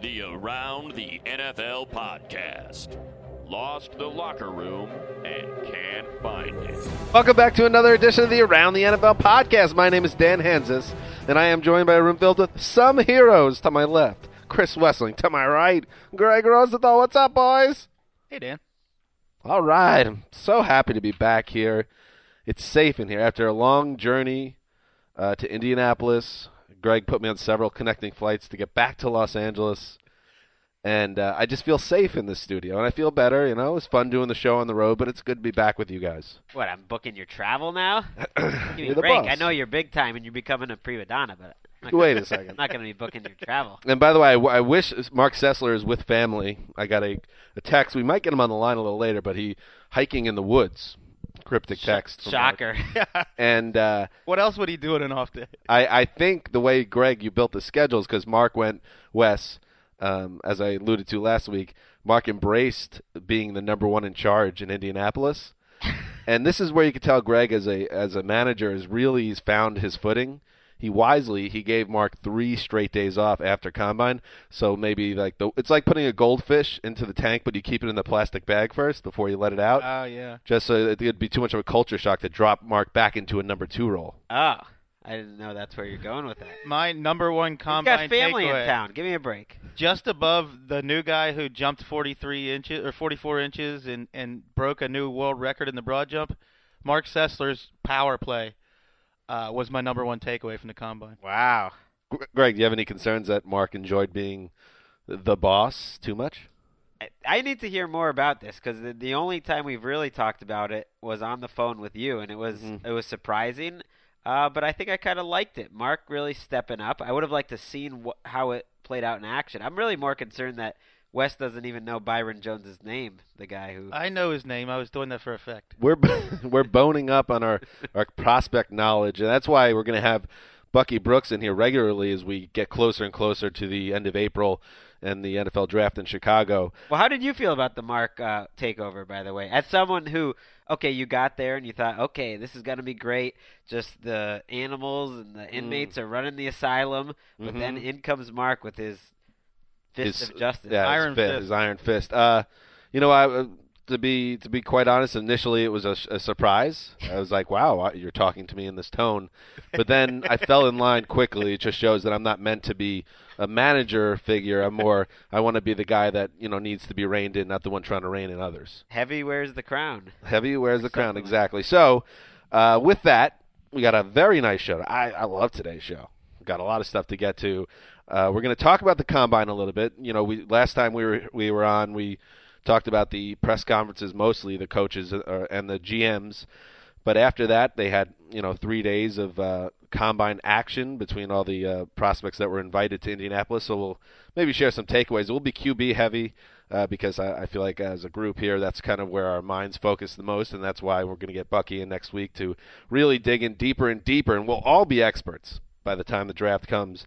The Around the NFL podcast. Lost the locker room and can't find it. Welcome back to another edition of the Around the NFL podcast. My name is Dan Hanzus, and I am joined by a room filled with some heroes to my left. Chris Wesseling to my right. Gregg Rosenthal, what's up, boys? Hey, Dan. All right, I'm so happy to be back here. It's safe in here after a long journey uh, to Indianapolis. Greg put me on several connecting flights to get back to Los Angeles. And uh, I just feel safe in this studio, and I feel better. You know, it was fun doing the show on the road, but it's good to be back with you guys. What, I'm booking your travel now? Give me You're a the break. boss. I know you're big time and you're becoming a prima donna, but not Wait gonna- a second. I'm not going to be booking your travel. And by the way, I, I wish Marc Sessler is with family. I got a, a text. We might get him on the line a little later, but he hiking in the woods. Cryptic text. Shocker. And uh, What else would he do in an off day? I, I think the way Greg you built the schedules because Mark went Wes, um, as I alluded to last week. Mark embraced being the number one in charge in Indianapolis, and this is where you can tell Greg as a as a manager is really he's found his footing. He wisely he gave Mark three straight days off after combine, so maybe like the it's like putting a goldfish into the tank, but you keep it in the plastic bag first before you let it out, Oh, yeah. just so that it'd be too much of a culture shock to drop Mark back into a number two role. oh, I didn't know that's where you're going with that. My number one He's combine got family takeaway, in town. Give me a break. just above the new guy who jumped 43 inches or 44 inches and and broke a new world record in the broad jump. Marc Sessler's power play uh, was my number one takeaway from the combine. Wow. Greg, do you have any concerns that Mark enjoyed being the boss too much? I, I need to hear more about this because the, the only time we've really talked about it was on the phone with you, and it was Mhm. it was surprising. Uh, but I think I kind of liked it. Mark really stepping up. I would have liked to seen wh- how it played out in action. I'm really more concerned that Wes doesn't even know Byron Jones's name, the guy who. I know his name. I was doing that for effect. We're we're boning up on our our prospect knowledge, and that's why we're going to have Bucky Brooks in here regularly as we get closer and closer to the end of April and the NFL draft in Chicago. Well, how did you feel about the Mark uh, takeover, by the way? As someone who, okay, you got there and you thought, okay, this is going to be great. Just the animals and Mm. the inmates are running the asylum, but then in comes Mark with his fist. His- of justice. Yeah, Iron his fist, fist. his iron fist. Uh, you know, I uh, to be to be quite honest, initially it was a, a surprise. I was like, "Wow, you're talking to me in this tone," but then I fell in line quickly. It just shows that I'm not meant to be a manager figure. I'm more. I want to be the guy that you know needs to be reined in, not the one trying to rein in others. Heavy wears the crown. Heavy wears the crown, exactly. So, uh, with that, we got a very nice show. I, I love today's show. Got a lot of stuff to get to. Uh, we're going to talk about the combine a little bit. You know, we last time we were we were on, we talked about the press conferences, mostly the coaches uh, and the GMs. But after that, they had you know three days of uh, combine action between all the uh, prospects that were invited to Indianapolis. So we'll maybe share some takeaways. We'll be QB heavy uh, because I, I feel like as a group here, that's kind of where our minds focus the most, and that's why we're going to get Bucky in next week to really dig in deeper and deeper, and we'll all be experts by the time the draft comes.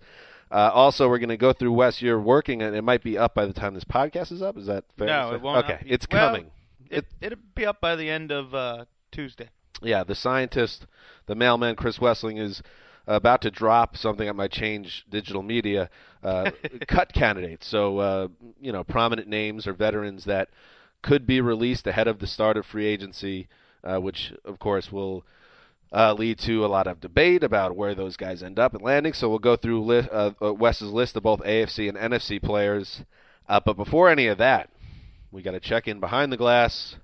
Uh, also, we're going to go through Wes. You're working, and it might be up by the time this podcast is up. Is that fair? No, it won't. Okay, it's well, coming. It, it'll be up by the end of uh, Tuesday. Yeah, the scientist, the mailman, Chris Wesseling, is about to drop something that might change digital media. Uh, cut candidates. So, uh, you know, prominent names or veterans that could be released ahead of the start of free agency, uh, which, of course, will uh, lead to a lot of debate about where those guys end up and landing. So we'll go through li- uh, uh, Wes's list of both AFC and NFC players. Uh, but before any of that, we got to check in behind the glass.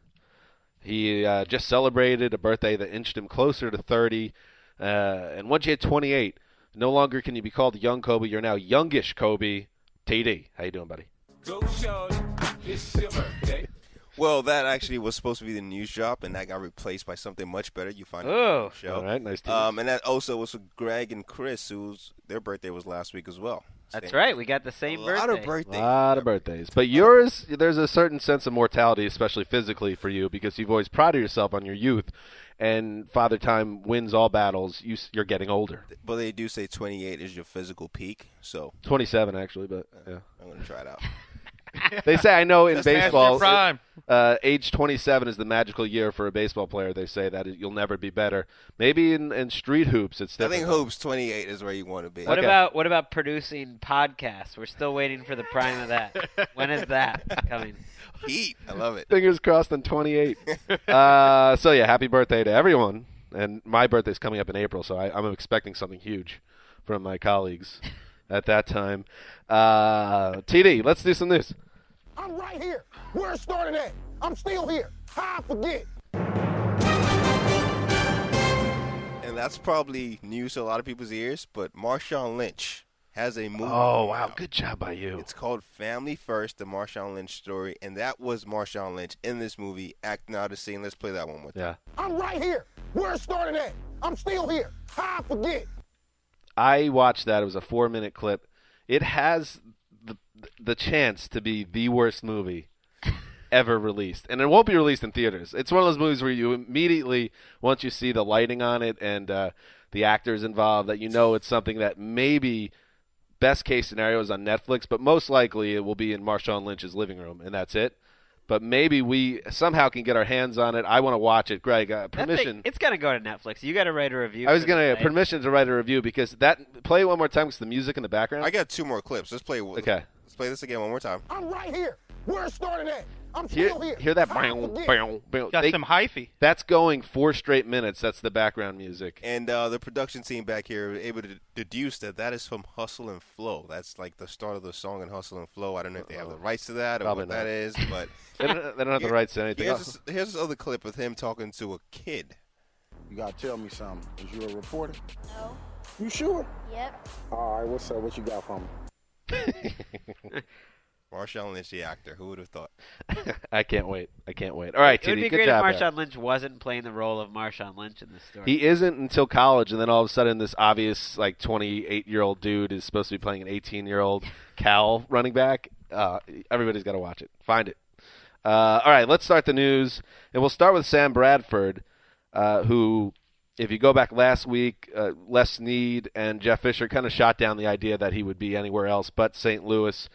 He uh, just celebrated a birthday that inched him closer to 30. Uh, and once you hit 28, no longer can you be called young Kobe. You're now youngish Kobe. TD, how you doing, buddy? Well, that actually was supposed to be the news drop, and that got replaced by something much better. You find out Oh. on the show. All right, nice to Um, and that also was with Greg and Chris, whose their birthday was last week as well. That's right. We got the same a birthday. lot of A birthdays. lot of birthdays. But yours, there's a certain sense of mortality, especially physically for you, because you've always prided yourself on your youth. And Father Time wins all battles. You, you're getting older. But they do say 28 is your physical peak, so 27, actually, but yeah. I'm going to try it out. They say, I know in That's baseball, prime. uh, age 27 is the magical year for a baseball player. They say that you'll never be better. Maybe in, in street hoops, it's I think hoops 28 is where you want to be. What Okay. about what about producing podcasts? We're still waiting for the prime of that. when is that coming? Heat. I love it. Fingers crossed on 28. uh, so yeah, happy birthday to everyone. And my birthday's coming up in April, so I, I'm expecting something huge from my colleagues at that time. Uh, TD, let's do some news. I'm right here. Where it started at. I'm still here. How I forget. And that's probably news to a lot of people's ears, but Marshawn Lynch has a movie. Oh wow, out. good job by you. It's called Family First, the Marshawn Lynch story, and that was Marshawn Lynch in this movie acting out a scene. Let's play that one with. Yeah, I'm right here. Where it started at. I'm still here. How I forget. I watched that. It was a four-minute clip. It has the the chance to be the worst movie ever released, and it won't be released in theaters. It's one of those movies where you immediately, once you see the lighting on it and uh, the actors involved, that you know it's something that maybe best case scenario is on Netflix, but most likely it will be in Marshawn Lynch's living room, and that's it. But maybe we somehow can get our hands on it. I want to watch it. Greg, uh, That thing- permission. it's gonna go to Netflix. You got to write a review. I was gonna get permission to write a review because that play one more time because the music in the background. I got two more clips. Let's play. Okay. Let's play this again one more time. I'm right here. Where it started at. I'm Hear, still here. hear that? How I Bow, bow, bow. Got They- some hyphy. that's going four straight minutes. That's the background music. And uh, the production team back here were able to deduce that that is from Hustle and Flow. That's like the start of the song in Hustle and Flow. I don't know if they have the rights to that or Probably what that not. is, but They don't, they don't have the rights to anything here's else. this, here's this other clip with him talking to a kid. You gotta tell me something. Is you a reporter? No. You sure? Yep. All right. What's up? What you got for me? Marshawn Lynch, the actor. Who would have thought? I can't wait. I can't wait. All right, It would be good great job. if there. Marshawn Lynch wasn't playing the role of Marshawn Lynch in this story. He isn't until college, and then all of a sudden, this obvious like 28 year old dude is supposed to be playing an 18 year old Cal running back. Uh, everybody's got to watch it. Find it. Uh, all right, let's start the news, and we'll start with Sam Bradford, uh, who, if you go back last week, uh, Les Snead and Jeff Fisher kind of shot down the idea that he would be anywhere else but St. Louis.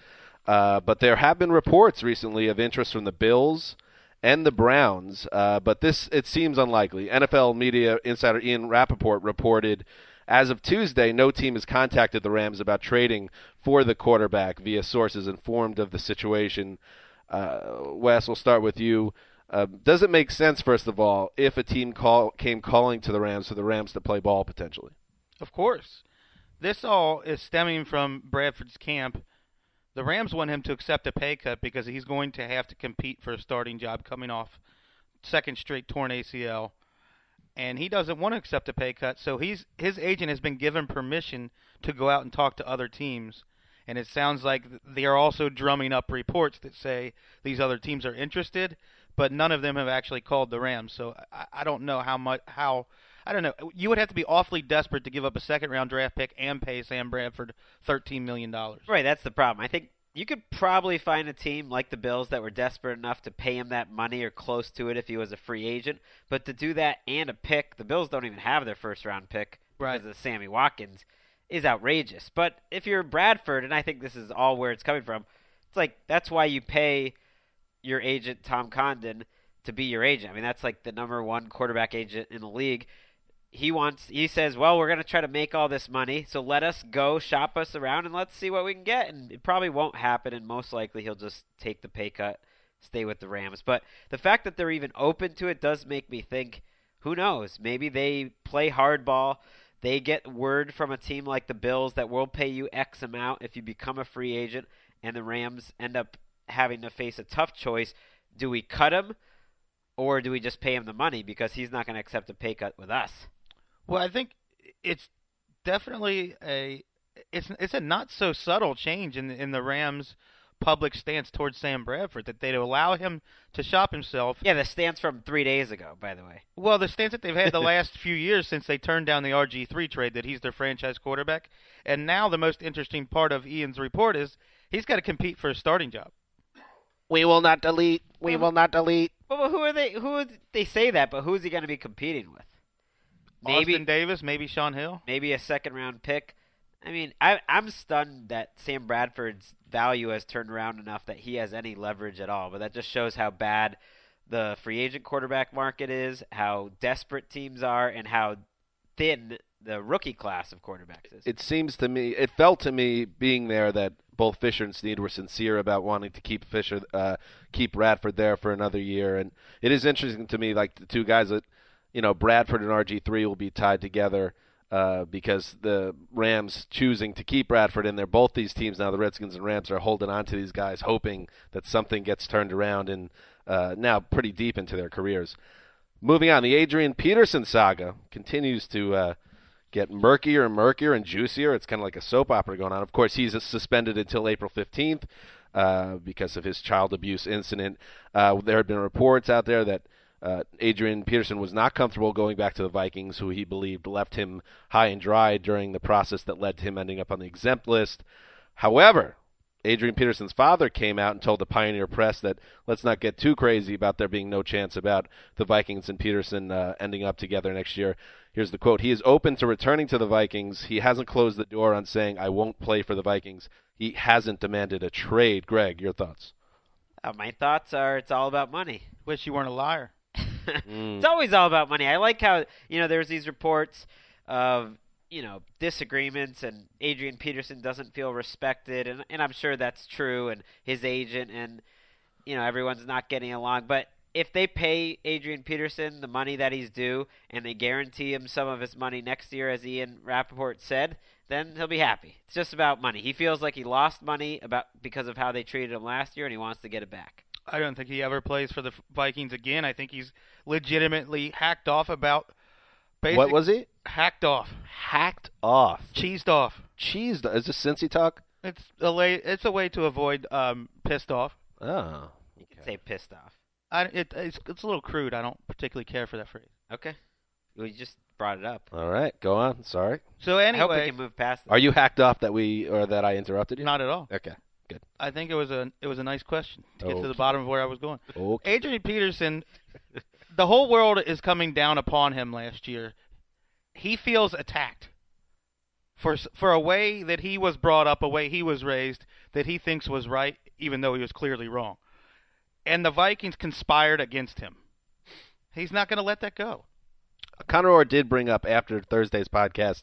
Uh, but there have been reports recently of interest from the Bills and the Browns, uh, but this it seems unlikely. NFL media insider Ian Rapoport reported as of Tuesday, no team has contacted the Rams about trading for the quarterback via sources informed of the situation. Uh, Wes, we'll start with you. Uh, does it make sense, first of all, if a team call, came calling to the Rams for the Rams to play ball potentially? Of course. This all is stemming from Bradford's camp. The Rams want him to accept a pay cut because he's going to have to compete for a starting job coming off second straight torn ACL. And he doesn't want to accept a pay cut, so he's his agent has been given permission to go out and talk to other teams. And it sounds like they are also drumming up reports that say these other teams are interested, but none of them have actually called the Rams. So I, I don't know how much how I don't know. You would have to be awfully desperate to give up a second round draft pick and pay Sam Bradford thirteen million dollars. Right, that's the problem. I think you could probably find a team like the Bills that were desperate enough to pay him that money or close to it if he was a free agent. But to do that and a pick, the Bills don't even have their first round pick Right. because of Sammy Watkins. is outrageous. But if you're Bradford, and I think this is all where it's coming from, it's like that's why you pay your agent Tom Condon to be your agent. I mean, that's like the number one quarterback agent in the league. He wants he says, "Well, we're going to try to make all this money, so let us go shop us around and let's see what we can get." And it probably won't happen and most likely he'll just take the pay cut, stay with the Rams. But the fact that they're even open to it does make me think, who knows? Maybe they play hardball. They get word from a team like the Bills that will pay you X amount if you become a free agent and the Rams end up having to face a tough choice. Do we cut him or do we just pay him the money because he's not going to accept a pay cut with us? Well, I think it's definitely a it's it's a not so subtle change in in the Rams' public stance towards Sam Bradford that they'd allow him to shop himself. Yeah, the stance from three days ago, by the way. Well, the stance that they've had the last few years since they turned down the RG three trade that he's their franchise quarterback, and now the most interesting part of Ian's report is he's got to compete for a starting job. We will not delete. We will not delete. But who are they? Who are, they say that? But who's he going to be competing with? Maybe Austin Davis, maybe Shaun Hill, maybe a second round pick. I mean, I, I'm stunned that Sam Bradford's value has turned around enough that he has any leverage at all. But that just shows how bad the free agent quarterback market is, how desperate teams are, and how thin the rookie class of quarterbacks is. It seems to me, it felt to me, being there, that both Fisher and Snead were sincere about wanting to keep Fisher, uh, keep Bradford there for another year. And it is interesting to me, like the two guys that, you know, Bradford and RG3 will be tied together. Uh, because the Rams choosing to keep Bradford in there. Both these teams now, the Redskins and Rams, are holding on to these guys, hoping that something gets turned around and uh, now pretty deep into their careers. Moving on, the Adrian Peterson saga continues to uh, get murkier and murkier and juicier. It's kind of like a soap opera going on. Of course, he's suspended until April 15th uh, because of his child abuse incident. Uh, there had been reports out there that uh, Adrian Peterson was not comfortable going back to the Vikings, who he believed left him high and dry during the process that led to him ending up on the exempt list. However, Adrian Peterson's father came out and told the Pioneer Press that let's not get too crazy about there being no chance about the Vikings and Peterson uh, ending up together next year. Here's the quote He is open to returning to the Vikings. He hasn't closed the door on saying, I won't play for the Vikings. He hasn't demanded a trade. Greg, your thoughts? Uh, my thoughts are it's all about money. Wish you weren't a liar. Mm. It's always all about money. I like how you know there's these reports of you know disagreements and Adrian Peterson doesn't feel respected and and I'm sure that's true and his agent and you know everyone's not getting along but if they pay Adrian Peterson the money that he's due and they guarantee him some of his money next year as Ian Rapoport said then he'll be happy. It's just about money. He feels like he lost money about because of how they treated him last year and he wants to get it back. I don't think he ever plays for the Vikings again. I think he's legitimately hacked off about. Basic, what was he? Hacked off. Hacked off. Cheesed off. Cheesed. Is this Cincy talk? It's a way. It's a way to avoid um, pissed off. Oh. You can say pissed off. I, it, it's, it's a little crude. I don't particularly care for that phrase. Okay. We just brought it up. All right, go on. Sorry. So anyway, I hope we can move past. This. Are you hacked off that we or that I interrupted you? Not at all. Okay. Good. I think it was a it was a nice question to okay. get to the bottom of where I was going. Okay. Adrian Peterson, the whole world is coming down upon him last year. He feels attacked for for a way that he was brought up, a way he was raised, that he thinks was right, even though he was clearly wrong. And the Vikings conspired against him. He's not going to let that go. Conor Orr did bring up after Thursday's podcast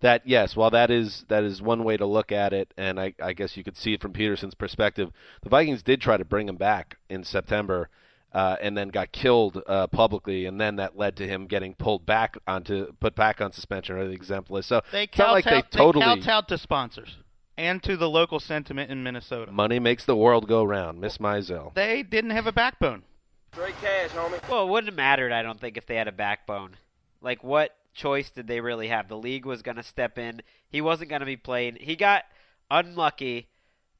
that yes, while that is that is one way to look at it, and I, I guess you could see it from Peterson's perspective, the Vikings did try to bring him back in September, uh, and then got killed uh, publicly, and then that led to him getting pulled back onto put back on suspension or the exempt list. So they it's not like they totally they kowtowed to sponsors and to the local sentiment in Minnesota. Money makes the world go round, Miss Mizell. They didn't have a backbone. Straight cash, homie. Well, it wouldn't have mattered, I don't think, if they had a backbone. Like, what choice did they really have? The league was going to step in. He wasn't going to be playing. He got unlucky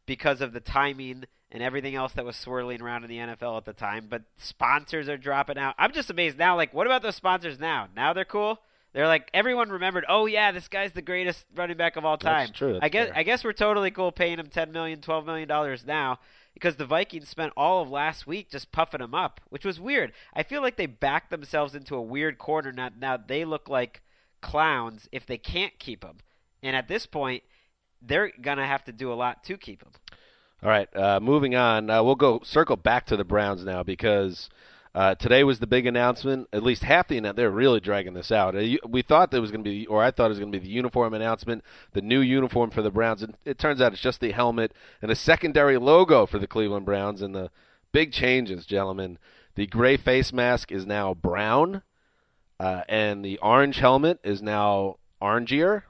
because of the timing and everything else that was swirling around in the NFL at the time. But sponsors are dropping out. I'm just amazed now. Like, what about those sponsors now? Now they're cool. They're like everyone remembered. Oh yeah, this guy's the greatest running back of all time. That's true. That's I guess fair. I guess we're totally cool paying him ten million, twelve million dollars now because the Vikings spent all of last week just puffing him up, which was weird. I feel like they backed themselves into a weird corner. Now, now they look like clowns if they can't keep him. and at this point, they're gonna have to do a lot to keep him. All right, uh, moving on. Uh, we'll go circle back to the Browns now because uh, today was the big announcement. At least half the announcement. They're really dragging this out. Uh, We thought there was going to be, or I thought it was going to be the uniform announcement, the new uniform for the Browns. And it turns out it's just the helmet and a secondary logo for the Cleveland Browns. And the big changes, gentlemen. The gray face mask is now brown, uh, and the orange helmet is now orangier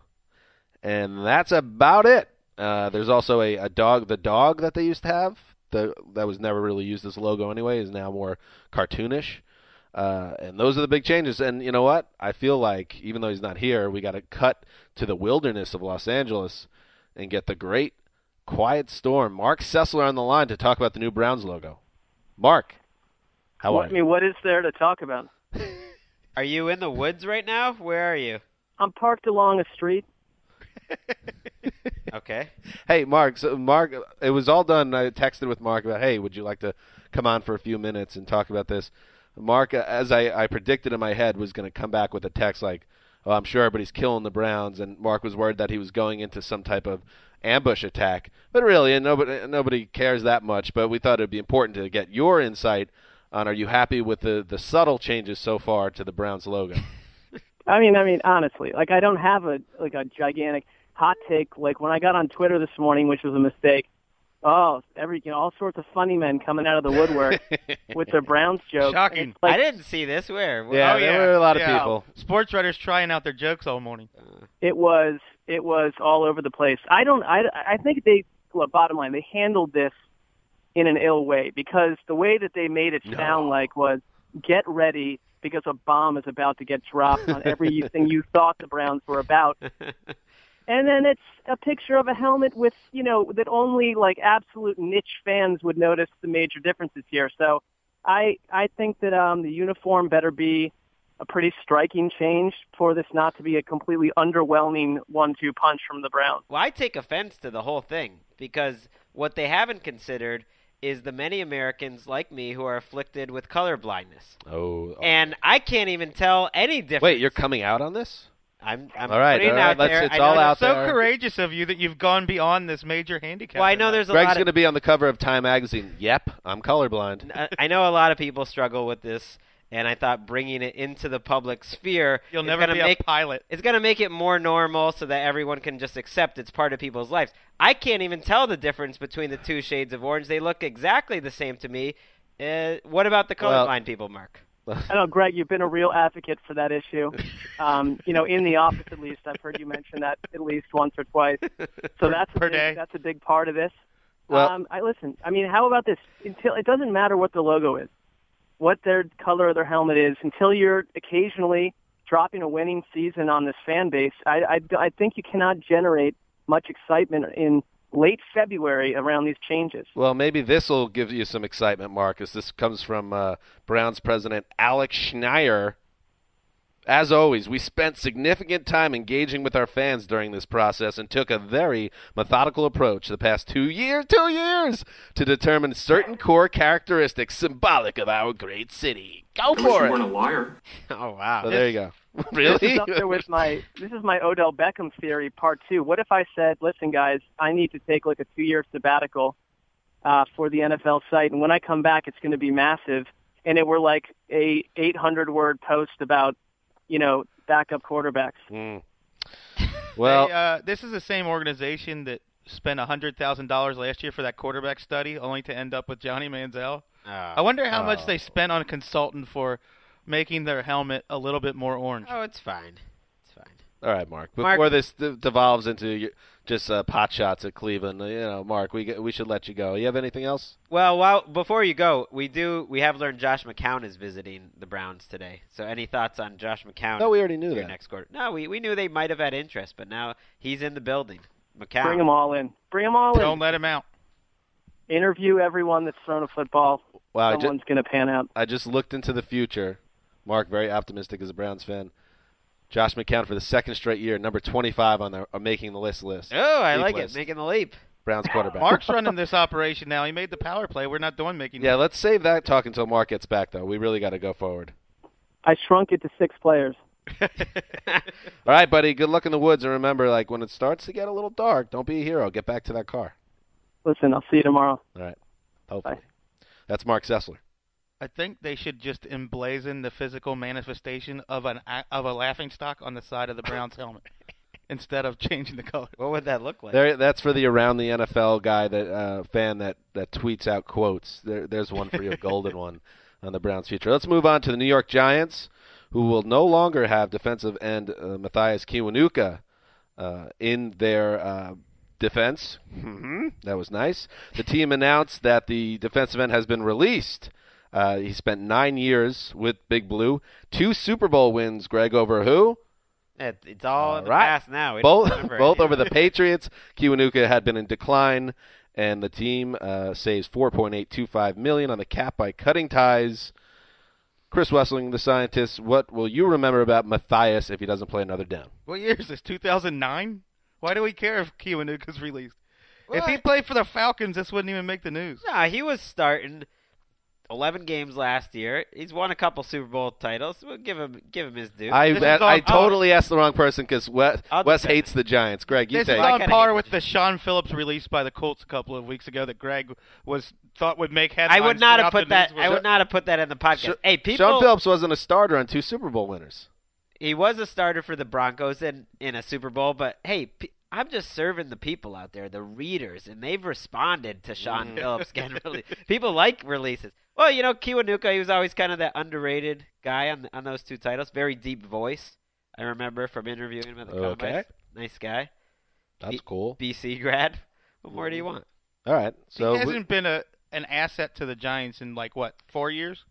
and that's about it. Uh, there's also a, a dog. The dog that they used to have, the, that was never really used as a logo anyway, is now more cartoonish. Uh, and those are the big changes. And you know what? I feel like even though he's not here, we got to cut to the wilderness of Los Angeles and get the great quiet storm. Marc Sessler on the line to talk about the new Browns logo. Mark, how What- are I you? mean, what is there to talk about? Are you in the woods right now? Where are you? I'm parked along a street. Okay. Hey, Mark. So Mark, it was all done. I texted with Mark about, hey, would you like to come on for a few minutes and talk about this? Mark, uh, as I, I predicted in my head, was going to come back with a text like, "Oh, I'm sure everybody's killing the Browns," and Mark was worried that he was going into some type of ambush attack. But really, and nobody nobody cares that much. But we thought it'd be important to get your insight on: Are you happy with the the subtle changes so far to the Browns logo? I mean, I mean, honestly, like I don't have a like a gigantic hot take. Like when I got on Twitter this morning, which was a mistake. Oh, every you know, all sorts of funny men coming out of the woodwork with their Browns jokes. Shocking. Like- I didn't see this. Where? Yeah, oh, there yeah. were a lot of Yeah. people. Sports writers trying out their jokes all morning. it was it was all over the place. I don't I I think they well, bottom line they handled this in an ill way because the way that they made it sound like was get ready because a bomb is about to get dropped on everything you thought the Browns were about. And then it's a picture of a helmet with, you know, that only like absolute niche fans would notice the major differences here. So I I think that um the uniform better be a pretty striking change for this not to be a completely underwhelming one-two punch from the Browns. Well, I take offense to the whole thing because what they haven't considered is the many Americans like me who are afflicted with color blindness. Oh, And I can't even tell any difference. wait, you're coming out on this? I'm, I'm All right, putting all out let's- there. it's I know all that- out So there. courageous of you that you've gone beyond this major handicap. Well, I know there's a Greg's lot going to be on the cover of Time magazine. Yep, I'm colorblind. I- I know a lot of people struggle with this, and I thought bringing it into the public sphere You'll is never gonna be make a pilot. it's going to make it more normal so that everyone can just accept it's part of people's lives. I can't even tell the difference between the two shades of orange. They look exactly the same to me. Uh, what about the Well- colorblind people, Mark? I know, Greg, you've been a real advocate for that issue. Um, you know, in the office at least, I've heard you mention that at least once or twice. So that's a Per big, day. that's a big part of this. Well- um, I listen. I mean, how about this? Until it doesn't matter what the logo is, what their color of their helmet is, until you're occasionally dropping a winning season on this fan base. I, I, I think you cannot generate much excitement in late February around these changes. Well, maybe this will give you some excitement, Marcus. This comes from uh, Browns president Alec Scheiner. As always, we spent significant time engaging with our fans during this process and took a very methodical approach the past two years, two years, to determine certain core characteristics symbolic of our great city. Go for it! weren't a liar. Oh wow. So there you go. really? This is really? up there with my this is my Odell Beckham theory part two. What if I said, listen guys, I need to take like a two year sabbatical uh, for the NFL site, and when I come back, it's going to be massive, and it were like a 800 word post about you know backup quarterbacks. Mm. Well, Hey, uh, this is the same organization that spent hundred thousand dollars last year for that quarterback study, only to end up with Johnny Manziel. I wonder how much Oh. they spent on a consultant for making their helmet a little bit more orange. Oh, it's fine. It's fine. all right, Mark. Mark- Before this devolves into y- just uh, pot shots at Cleveland, uh, you know, Mark, we we should let you go. You have anything else? Well, while before you go, we do we have learned Josh McCown is visiting the Browns today. So any thoughts on Josh McCown? No, we already knew that. next quarter. No, we we knew they might have had interest, but now he's in the building. McCown. Bring them all in. Bring them all in. Don't let him out. Interview everyone that's thrown a football. Wow, Someone's going to pan out. I just looked into the future. Mark, very optimistic as a Browns fan. Josh McCown for the second straight year, number 25 on the uh, making the list list. Oh, I Deep like list. it. Making the leap. Browns quarterback. Mark's running this operation now. He made the power play. We're not doing making. Yeah, let's save that talk until Mark gets back, though. We really got to go forward. I shrunk it to six players. All right, buddy. Good luck in the woods, and remember, like when it starts to get a little dark, don't be a hero. Get back to that car. Listen, I'll see you tomorrow. All right. Hopefully. That's Marc Sessler. I think they should just emblazon the physical manifestation of an a- of a laughing stock on the side of the Browns helmet instead of changing the color. What would that look like? There, that's for the around the NFL guy that uh, fan that that tweets out quotes. There, there's one for you, a golden one on the Browns' future. Let's move on to the New York Giants, who will no longer have defensive end uh, Mathias Kiwanuka uh, in their uh, defense. hmm That was nice. The team announced that the defensive end has been released. Uh, he spent nine years with Big Blue, two Super Bowl wins. Greg over who? It's all in the right. past now. We both both over the. Patriots. Kiwanuka had been in decline, and the team uh, saves 4.825 million on the cap by cutting ties. Chris Wesseling, the scientist, what will you remember about Mathias if he doesn't play another down? What year is this? 2009? Why do we care if Kiwanuka's released? If he played for the Falcons, this wouldn't even make the news. Nah, he was starting 11 games last year. He's won a couple Super Bowl titles. We'll give him give him his due. I I, on- I totally asked the wrong person because Wes, Wes hates the Giants. Greg, you This take is on par with this. the Shaun Phillips release by the Colts a couple of weeks ago that Greg was thought would make headlines. I would not have put that. I would not have put that in the podcast. Sh- hey, people. Shaun Phillips wasn't a starter on two Super Bowl winners. he was a starter for the Broncos in in a Super Bowl, but hey, p- I'm just serving the people out there, the readers, and they've responded to Sean mm. Phillips getting released. People like releases. Well, you know, Kiwanuka, he was always kind of that underrated guy on on those two titles. Very deep voice. I remember from interviewing him at the Okay. combine. Nice guy. That's B- cool. BC grad. What more do you want? All right. So he hasn't been a an asset to the Giants in like what four years?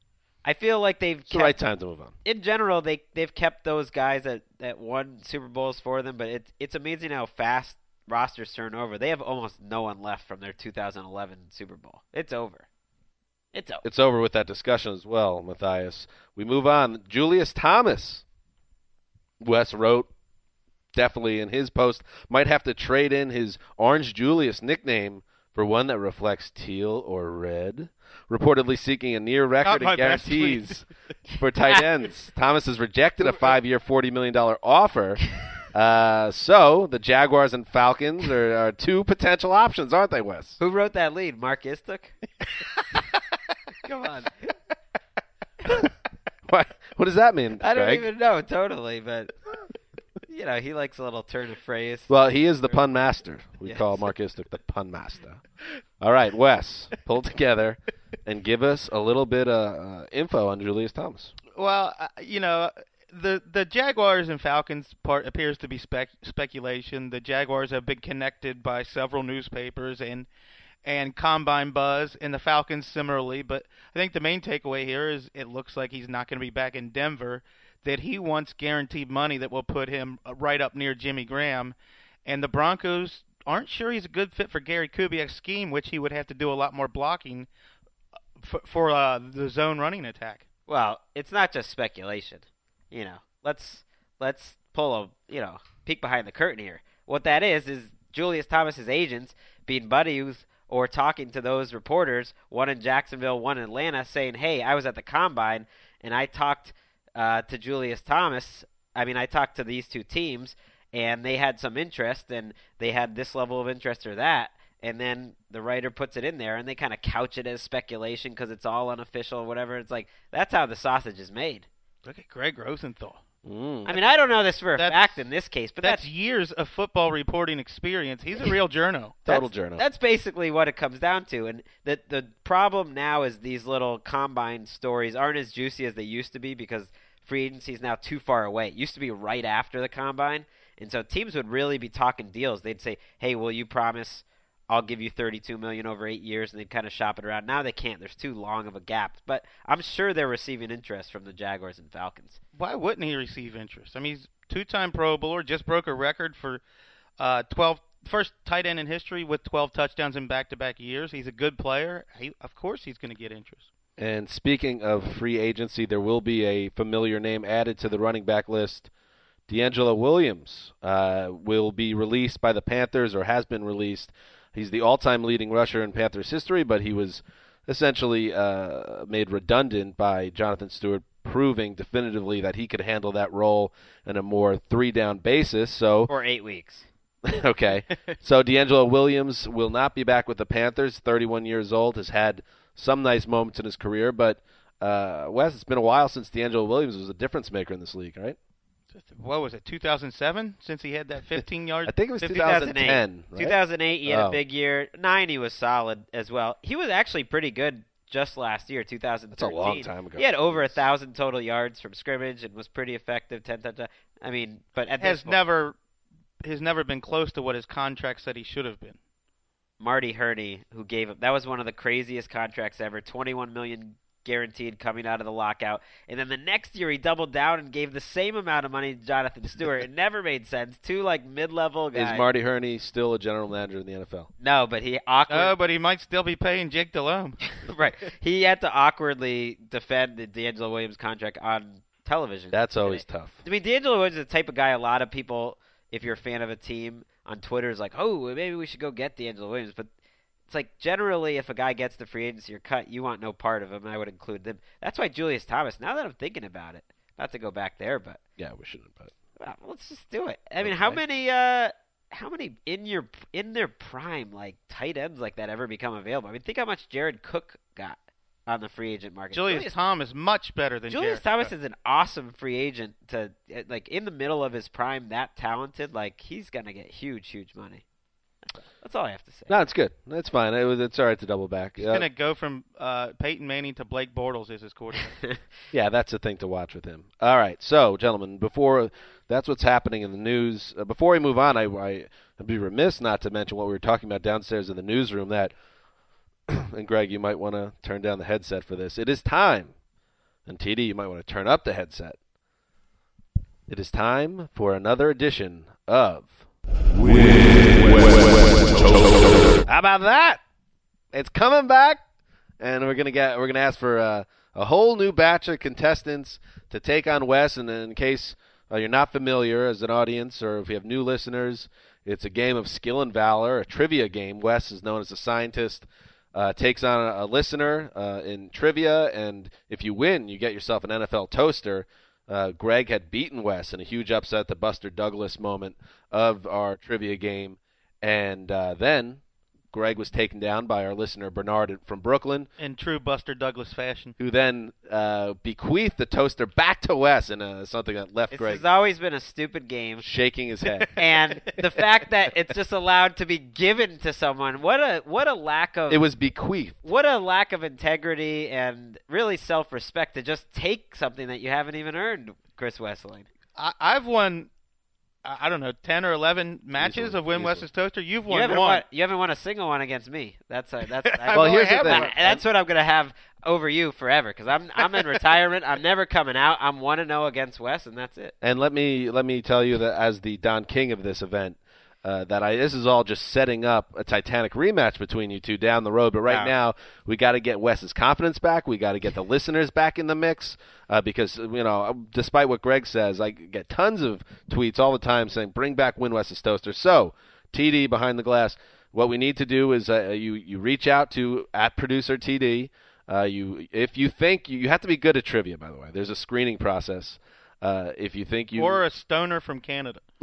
I feel like they've it's the kept, right time to move on. in general they they've kept those guys that that won Super Bowls for them, but it's it's amazing how fast rosters turn over. They have almost no one left from their 2011 Super Bowl. It's over. It's over. It's over with that discussion as well, Mathias. We move on. Julius Thomas. Wes wrote definitely in his post might have to trade in his Orange Julius nickname for one that reflects teal or red. Reportedly seeking a near record my in best tweet. guarantees for tight ends. Thomas has rejected a five-year, forty million dollar offer. Uh, so the Jaguars and Falcons are, are two potential options, aren't they, Wes? Who wrote that lead? Mark Istuk? Come on. What, what does that mean, I don't Greg? even know totally, but you know, he likes a little turn of phrase. Well, he is the pun master. We Yes. call Mark Istick the pun master. All right, Wes, pull together and give us a little bit of uh, info on Julius Thomas. Well, uh, you know, the the Jaguars and Falcons part appears to be spec- speculation. The Jaguars have been connected by several newspapers and and combine buzz, and the Falcons similarly. But I think the main takeaway here is it looks like he's not going to be back in Denver. That he wants guaranteed money that will put him uh, right up near Jimmy Graham, and the Broncos aren't sure he's a good fit for Gary Kubiak's scheme, which he would have to do a lot more blocking uh, for, for uh, the zone running attack. Well, it's not just speculation. You know, let's let's pull a you know peek behind the curtain here. What that is is Julius Thomas's agents being buddies or talking to those reporters, one in Jacksonville, one in Atlanta, saying, "Hey, I was at the combine and I talked uh, to Julius Thomas. I mean, I talked to these two teams, and they had some interest, and they had this level of interest or that." And then the writer puts it in there, and they kind of couch it as speculation because it's all unofficial or whatever. It's like that's how the sausage is made. Look at Gregg Rosenthal. Mm. I mean, I don't know this for a That's- fact in this case, but That's, that's years of football reporting experience. He's a real journo. Total that's, journal. That's basically what it comes down to. And the the problem now is these little combine stories aren't as juicy as they used to be because free agency is now too far away. It used to be right after the combine, and so teams would really be talking deals. They'd say, "Hey, will you promise?" I'll give you 32 million over 8 years and they'd kind of shop it around. Now they can't. There's too long of a gap. But I'm sure they're receiving interest from the Jaguars and Falcons. Why wouldn't he receive interest? I mean, he's two-time Pro Bowler, just broke a record for uh, 12 first tight end in history with 12 touchdowns in back-to-back years. He's a good player. He, of course, he's going to get interest. And speaking of free agency, there will be a familiar name added to the running back list. DeAngelo Williams uh, will be released by the Panthers or has been released. He's the all-time leading rusher in Panthers history, but he was essentially uh, made redundant by Jonathan Stewart proving definitively that he could handle that role in a more three down basis. So For eight weeks. okay. so DeAngelo Williams will not be back with the Panthers. 31 years old, has had some nice moments in his career, but uh, Wes, it's been a while since DeAngelo Williams was a difference maker in this league, right? What was it, 2007? Since he had that 15 yard. I think it was 2008. 2010. right? 2008, he had Oh. a big year. Nine, he was solid as well. He was actually pretty good just last year, 2013. That's a long time ago. He had over a thousand total yards from scrimmage and was pretty effective. Ten touchdowns. I mean, but at has this point, never has never been close to what his contract said he should have been. Marty Hurney, who gave him that was one of the craziest contracts ever. 21 million guaranteed coming out of the lockout, and then the next year he doubled down and gave the same amount of money to Jonathan Stewart. it never made sense. Two like mid-level guys. Is Marty Hurney still a general manager in the NFL? No, but he awkward. Oh, but he might still be paying Jake Delhomme. right. He had to awkwardly defend the DeAngelo Williams contract on television. That's always tough. I mean, DeAngelo Williams is the type of guy a lot of people, if you're a fan of a team on Twitter, is like, oh, maybe we should go get DeAngelo Williams. But it's like generally, if a guy gets the free agency or cut, you want no part of him. And I would include them. That's why Julius Thomas. Now that I'm thinking about it, not to go back there, but Yeah, we shouldn't. But well, let's just do it. I mean, how many? uh how many in your in their prime like tight ends like that ever become available? I mean, think how much Jared Cook got on the free agent market. Julius Tom is much better than Julius Jared Thomas Cook. is an awesome free agent to uh, like in the middle of his prime, that talented. Like he's gonna get huge, huge money. That's all I have to say. no, it's good. That's fine. It was, it's all right to double back. He's Uh, gonna go from uh, Peyton Manning to Blake Bortles as his quarterback. Yeah, that's a thing to watch with him. All right, so gentlemen, before that's what's happening in the news. Uh, before we move on, I, I would be remiss not to mention what we were talking about downstairs in the newsroom. That, and Greg, you might want to turn down the headset for this. It is time, and TD, you might want to turn up the headset. It is time for another edition of. How about that? It's coming back, and we're gonna get we're gonna ask for uh, a whole new batch of contestants to take on Wes. And in case uh, you're not familiar as an audience, or if you have new listeners, it's a game of skill and valor, a trivia game. Wes is known as a scientist. Uh, takes on a, listener uh, in trivia, and if you win, you get yourself an NFL toaster. Uh, Greg had beaten Wes in a huge upset, the Buster Douglas moment of our trivia game, and uh, then Greg was taken down by our listener Bernard from Brooklyn, in true Buster Douglas fashion. who then uh, bequeathed the toaster back to Wes in uh, something that left This Greg has always been a stupid game. shaking his head. and the fact that it's just allowed to be given to someone what a what a lack of it was bequeathed. what a lack of integrity and really self-respect to just take something that you haven't even earned Chris Wesseling I, I've won, I I don't know, ten or eleven matches Easily, of Win easily. Wes's toaster. You've you won haven't one. won you haven't won a single one against me that's a, that's I- Well, here's the thing. one. that's what I'm gonna have over you forever because I'm I'm in retirement I'm never coming out I'm one to oh zero against Wes and that's it And let me let me tell you that as the Don King of this event, uh, that I this is all just setting up a Titanic rematch between you two down the road. But right Wow. now, we got to get Wes's confidence back. We got to get the listeners back in the mix uh, because you know, despite what Greg says, I get tons of tweets all the time saying, "Bring back Win Wes's toaster." So, TD behind the glass. What we need to do is uh, you you reach out to at producer TD. Uh, you if you think you, you have to be good at trivia. By the way, there's a screening process. Uh, if you think you Or a stoner from Canada.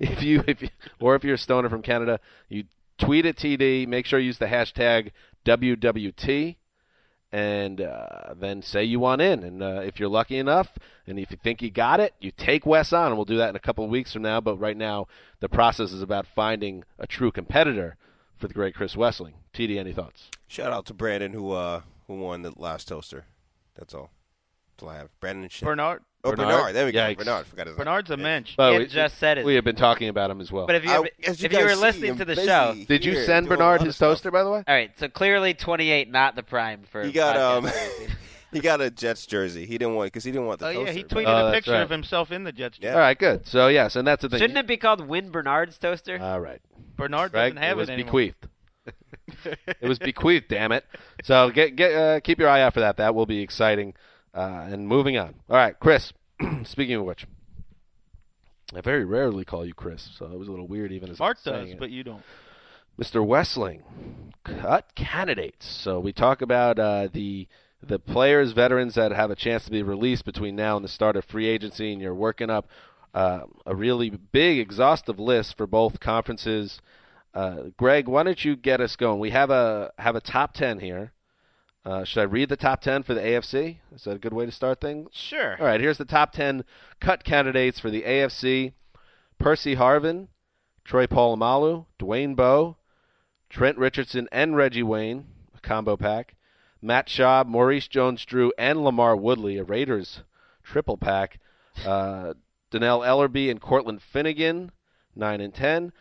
if you if you, or if you're a stoner from Canada, you tweet at TD. Make sure you use the hashtag WWT, and uh, then say you want in. And uh, if you're lucky enough, and if you think you got it, you take Wes on, and we'll do that in a couple of weeks from now. But right now, the process is about finding a true competitor for the great Chris Wesseling. TD, any thoughts? Shout out to Brandon who uh who won the last toaster. That's all. That's all I have. Brandon and shit. Bernard. Oh, Bernard? Bernard. There we go. Yikes. Bernard. Forgot his name. Bernard's a mensch. Well, He we, just said it. we have been talking about him as well. but if you I- as if you were see, listening I'm to the busy show Did you send doing Bernard other his stuff. toaster, by the way? all right so clearly 28 not the prime for He got podcast um racing. he got a Jets jersey. He didn't want because he didn't want the Oh toaster. yeah, he but- tweeted Oh, a that's picture right. of himself in the Jets. Yeah. All right, good. So yes, and that's the thing. Shouldn't it be called Win Bernard's toaster? All right. Bernard Greg, doesn't have it was it anymore. bequeathed. it was bequeathed. Damn it! So get get uh, keep your eye out for that. That will be exciting. Uh, and moving on. All right, Chris. speaking of which, I very rarely call you Chris, so it was a little weird even as Mark does, it. but you don't. Mr. Wesseling, cut candidates. So we talk about uh, the the players, veterans that have a chance to be released between now and the start of free agency, and you're working up uh, a really big, exhaustive list for both conferences. Uh, Greg, why don't you get us going? We have a have a top ten here. Uh, should I read the top ten for the AFC? Is that a good way to start things? Sure. All right. Here's the top ten cut candidates for the AFC: Percy Harvin, Troy Polamalu, Dwayne Bowe, Trent Richardson, and Reggie Wayne, a combo pack. Matt Schaub, Maurice Jones-Drew, and LaMarr Woodley, a Raiders triple pack. Uh, Dannell Ellerbe and Cortland Finnegan, nine and ten.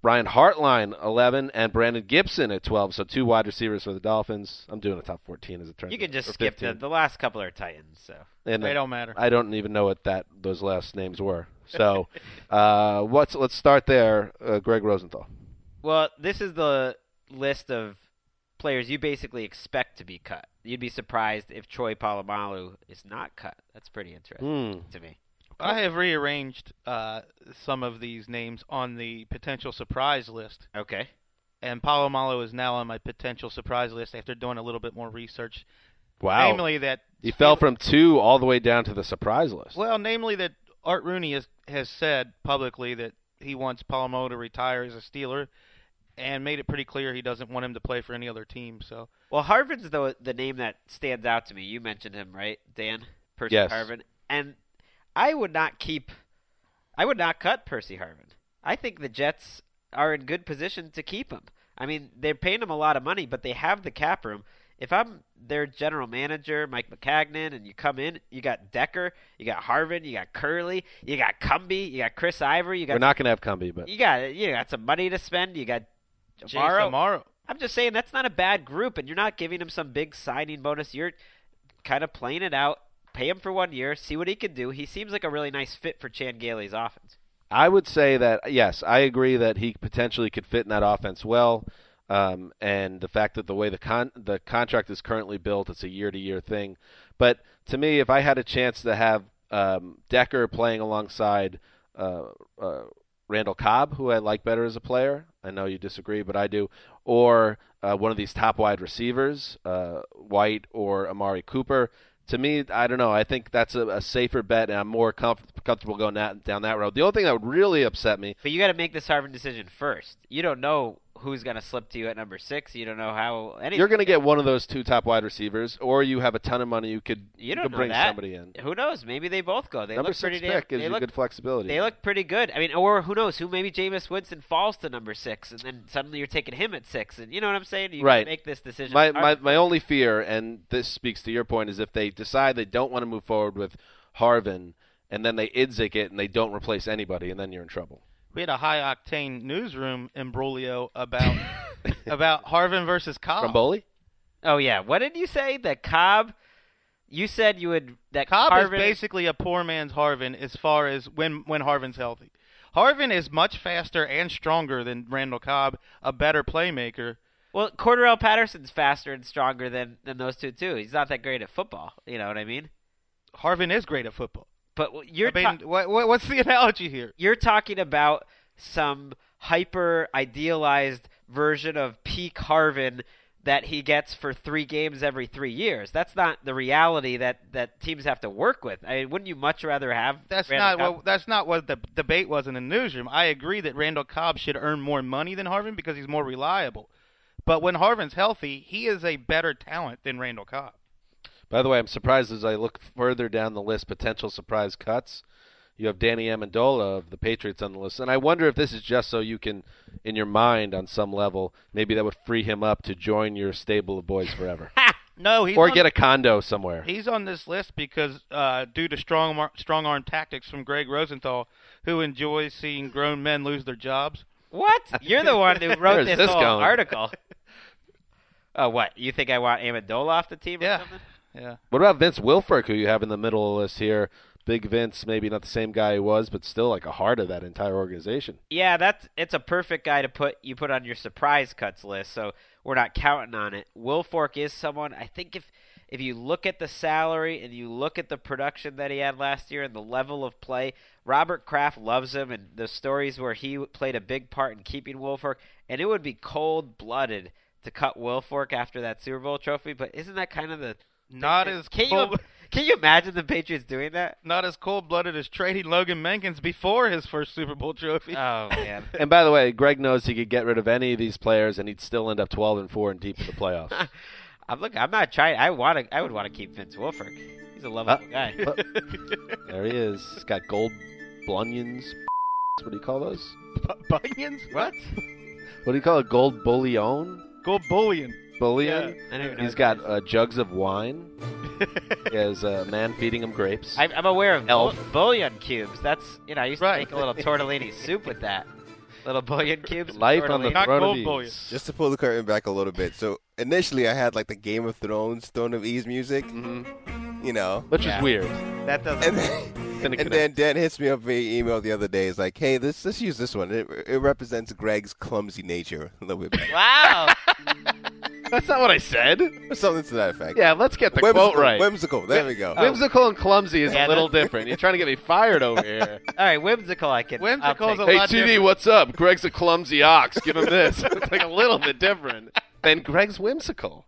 Brian Hartline, 11, and Brandon Gibson at 12. So two wide receivers for the Dolphins. I'm doing a top 14 as a trend. You can just skip the, the last couple are Titans. So And They don't matter. I don't even know what that those last names were. So, uh, what's let's start there. Uh, Gregg Rosenthal. Well, this is the list of players you basically expect to be cut. You'd be surprised if Troy Polamalu is not cut. That's pretty interesting Hmm. to me. I have rearranged uh, some of these names on the potential surprise list. Okay. And Polamalu is now on my potential surprise list after doing a little bit more research. Wow. Namely that He fell from two all the way down to the surprise list. Well, namely that Art Rooney has has said publicly that he wants Palomo to retire as a Steeler, and made it pretty clear he doesn't want him to play for any other team. So Well, Harvin's the the name that stands out to me. You mentioned him, right, Dan? Percy Yes. Harvin. And I would not keep I would not cut Percy Harvin. I think the Jets are in good position to keep him. I mean, they're paying him a lot of money, but they have the cap room. If I'm their general manager, Mike Maccagnan, and you come in, you got Decker, you got Harvin, you got Kerley, you got Cumby, you got Chris Ivory, you got We're not going to have Cumby, but you got you got some money to spend. You got Jace Amaro. Amaro. I'm just saying that's not a bad group, and you're not giving him some big signing bonus. You're kind of playing it out. Pay him for one year, see what he can do. He seems like a really nice fit for Chan Gailey's offense. I would say that yes, I agree that he potentially could fit in that offense well. Um, and the fact that the way the con- the contract is currently built, it's a year to year thing. But to me, if I had a chance to have um, Decker playing alongside uh, uh, Randall Cobb, who I like better as a player, I know you disagree, but I do, or uh, one of these top wide receivers, uh, White or Amari Cooper. To me, I don't know. I think that's a, a safer bet, and I'm more comf- comfortable going that, down that road. The only thing that would really upset me But you got to make this Harvin decision first. You don't know who's going to slip to you at number six. You don't know how. Anything. You're going to get one of those two top wide receivers, or you have a ton of money. You could You don't could know bring that. somebody in. Who knows? Maybe they both go. They Number look pretty six damn. pick gives you look, good flexibility. They look pretty good. I mean, or who knows? Who maybe Jameis Winston falls to number six, and then suddenly you're taking him at six, and you know what I'm saying? You right. make this decision. My, my my only fear, and this speaks to your point, is if they decide they don't want to move forward with Harvin, and then they idzik it and they don't replace anybody, and then you're in trouble. We had a high octane newsroom imbroglio about about Harvin versus Cobb. From Oh yeah. What did you say? That Cobb? You said you would that Cobb Harvin, is basically a poor man's Harvin as far as when when Harvin's healthy. Harvin is much faster and stronger than Randall Cobb, a better playmaker. Well, Cordarrelle Patterson's faster and stronger than than those two too. He's not that great at football. You know what I mean? Harvin is great at football. But you're I mean, ta- what, what, what's the analogy here? you're talking about some hyper idealized version of peak Harvin that he gets for three games every three years. That's not the reality that, that teams have to work with. I mean, wouldn't you much rather have That's Randall not Cobb? what that's not what the debate was in the newsroom. I agree that Randall Cobb should earn more money than Harvin because he's more reliable. But when Harvin's healthy, he is a better talent than Randall Cobb. By the way, I'm surprised as I look further down the list, potential surprise cuts. You have Danny Amendola of the Patriots on the list, and I wonder if this is just so you can, in your mind, on some level, maybe that would free him up to join your stable of boys forever, No, he's or on, get a condo somewhere. He's on this list because uh, due to strong strong arm tactics from Gregg Rosenthal, who enjoys seeing grown men lose their jobs. What? You're the one who wrote this, this whole going? article. Oh, what? You think I want Amendola off the team or Yeah. something? Yeah. What about Vince Wilfork, who you have in the middle of the list here? Big Vince, maybe not the same guy he was, but still like a heart of that entire organization. Yeah, that's it's a perfect guy to put you put on your surprise cuts list. So we're not counting on it. Wilfork is someone I think if if you look at the salary and you look at the production that he had last year and the level of play, Robert Kraft loves him and the stories where he played a big part in keeping Wilfork, and it would be cold blooded to cut Wilfork after that Super Bowl trophy. But isn't that kind of the Not as Can you can you imagine the Patriots doing that? not as cold blooded as trading Logan Mankins before his first Super Bowl trophy. Oh man. And by the way, Gregg knows he could get rid of any of these players, and he'd still end up 12 and four and deep in the playoffs. I'm look. I'm not trying. I want to. I would want to keep Vince Wilfork. He's a lovable Uh, guy. uh, there he is. He's got gold bunions. What do you call those? Bunions? What? What do you call it? Gold bullion? Gold bullion. Bullion? I don't even know He's what got uh, jugs of wine. he has a man feeding him grapes. I, I'm aware of Elf. bull- bouillon cubes. That's you know I used to Right. make a little tortellini soup with that. Little bouillon cubes. with Life on the tortellini. Throne of ease. Just to pull the curtain back a little bit. So initially, I had like the Game of Thrones Throne of Ease music. Mhm. You know, Which Yeah. is weird. That doesn't. and then, and connect. then Dan hits me up via email the other day. He's like, "Hey, let's let's use this one. It, it represents Gregg's clumsy nature a little bit, wow. That's not what I said. or something to that effect." Yeah, let's get the whimsical, quote right. Whimsical. There we go. Whimsical and clumsy is Yeah, a little that's- different. You're trying to get me fired over here. All right, whimsical. I can. Whimsical is a take. hey, lot TD, different. what's up? Gregg's a clumsy ox. Give him this. it's like a little bit different. Then Gregg's whimsical.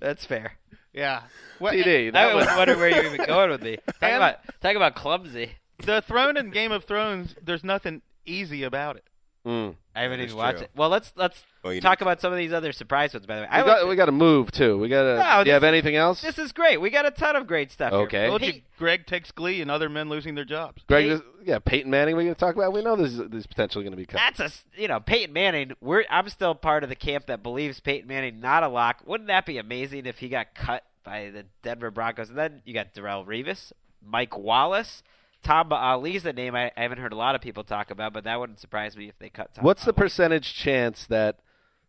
That's fair. Yeah. What, TD, I that was was wondering where you were even going with me. Talk And- about talk about clumsy. The throne in Game of Thrones, there's nothing easy about it. Mm. I haven't even watched true. it. Well, let's let's Well, talk need- about some of these other surprise ones. By the way, We I got, would- we got to move too. We got to. No, do you have anything else? This is great. We got a ton of great stuff. here. Okay. Hey, you, Gregg takes glee in other men losing their jobs. Gregg, Hey- is- yeah, Peyton Manning. We're going to talk about. We know this is potentially going to be. cut. That's a you know Peyton Manning. We're I'm still part of the camp that believes Peyton Manning not a lock. Wouldn't that be amazing if he got cut by the Denver Broncos? And then you got Darrelle Revis, Mike Wallace, Tamba Hali's a name I, I haven't heard a lot of people talk about, but that wouldn't surprise me if they cut. Tamba What's the percentage chance that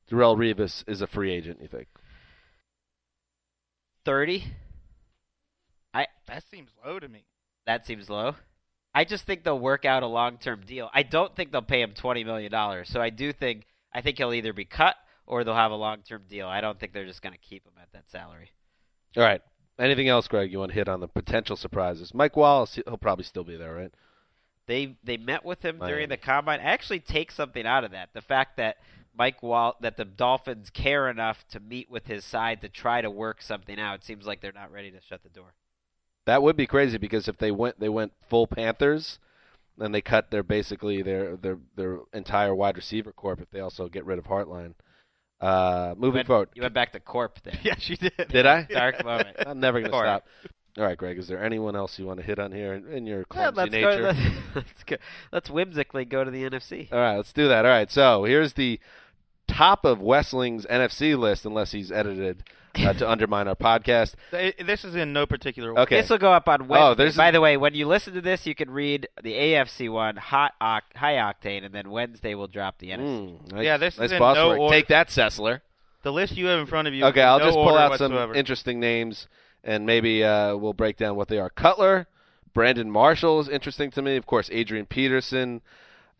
Darrelle Revis is a free agent? You think? Thirty. I That seems low to me. that seems low. I just think they'll work out a long term deal. I don't think they'll pay him twenty million dollars. So I do think I think he'll either be cut or they'll have a long term deal. I don't think they're just going to keep him at that salary. All right. Anything else, Gregg? You want to hit on the potential surprises? Mike Wallace, he'll probably still be there, right? They they met with him Miami. during the combine. I actually take something out of that. The fact that Mike Wall that the Dolphins care enough to meet with his side to try to work something out. It Seems like they're not ready to shut the door. That would be crazy because if they went they went full Panthers, then they cut their basically their their their entire wide receiver corp if they also get rid of Hartline. Uh, You moving went, forward, you went back to Corp there. Yeah, she did. did I? Dark moment. I'm never going to stop. All right, Gregg. Is there anyone else you want to hit on here in, in your Yeah, let's nature? go. Let's, let's go. Let's whimsically go to the NFC. All right, let's do that. All right, so here's the top of Wesseling's NFC list, unless he's edited uh, to undermine our podcast. This is in no particular order. Okay. This will go up on Wednesday. Oh, there's- By the way, when you listen to this, you can read the AFC one, hot oct- high octane, and then Wednesday we'll drop the NFC. Mm, nice, Yeah, this is nice in boss no work. order. Take that, Sessler. The list you have in front of you. Okay, is I'll no just pull out whatsoever. some interesting names, and maybe uh, we'll break down what they are. Cutler, Brandon Marshall is interesting to me. Of course, Adrian Peterson,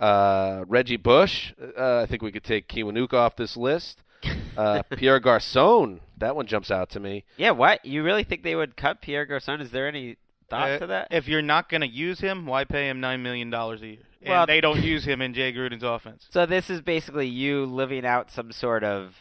uh, Reggie Bush. Uh, I think we could take Kiwanuka off this list. Uh, Pierre Garcon, that one jumps out to me. Yeah, what? You really think they would cut Pierre Garcon? Is there any thought Uh, to that? If you're not going to use him, why pay him nine million dollars a year? And Well- they don't use him in Jay Gruden's offense. So this is basically you living out some sort of,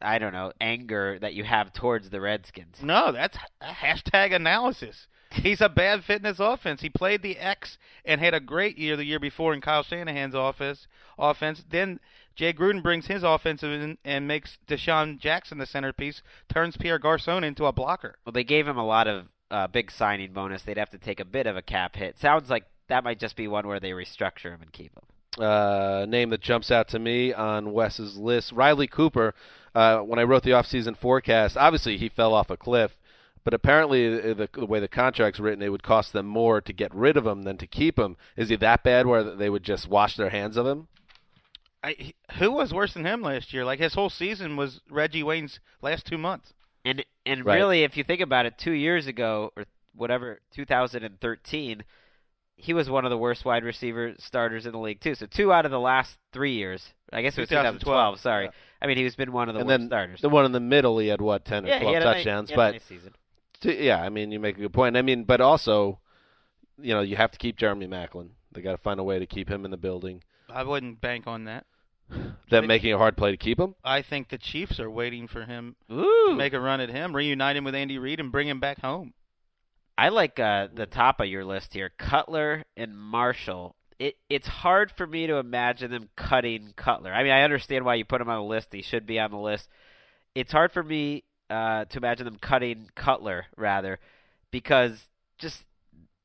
I don't know, anger that you have towards the Redskins. No, that's a hashtag analysis. He's a bad fit in his offense. He played the X and had a great year the year before in Kyle Shanahan's office offense. Then Jay Gruden brings his offensive in and makes DeSean Jackson the centerpiece, turns Pierre Garcon into a blocker. Well, they gave him a lot of uh, big signing bonus. They'd have to take a bit of a cap hit. Sounds like that might just be one where they restructure him and keep him. uh, name that jumps out to me on Wes's list. Riley Cooper. Uh, when I wrote the offseason forecast, obviously he fell off a cliff, but apparently the, the, the way the contract's written, it would cost them more to get rid of him than to keep him. Is he that bad where they would just wash their hands of him? I, who was worse than him last year? Like his whole season was Reggie Wayne's last two months. And and Right. really, if you think about it, two years ago or whatever, 2013, he was one of the worst wide receiver starters in the league too. So two out of the last three years, I guess it was 2012, 2012. Sorry, yeah. I mean he's been one of the and worst then starters. the one in the middle, he had what ten or yeah, he twelve had a nice- touchdowns. he had a but nice season. To, yeah, I mean, you make a good point. I mean, but also, you know, you have to keep Jeremy Maclin. They got to find a way to keep him in the building. I wouldn't bank on that. Them making a hard play to keep him. I think the Chiefs are waiting for him Ooh. to make a run at him, reunite him with Andy Reid, and bring him back home. I like uh, the top of your list here, Cutler and Marshall. It it's hard for me to imagine them cutting Cutler. I mean, I understand why you put him on the list. He should be on the list. It's hard for me uh, to imagine them cutting Cutler rather, because just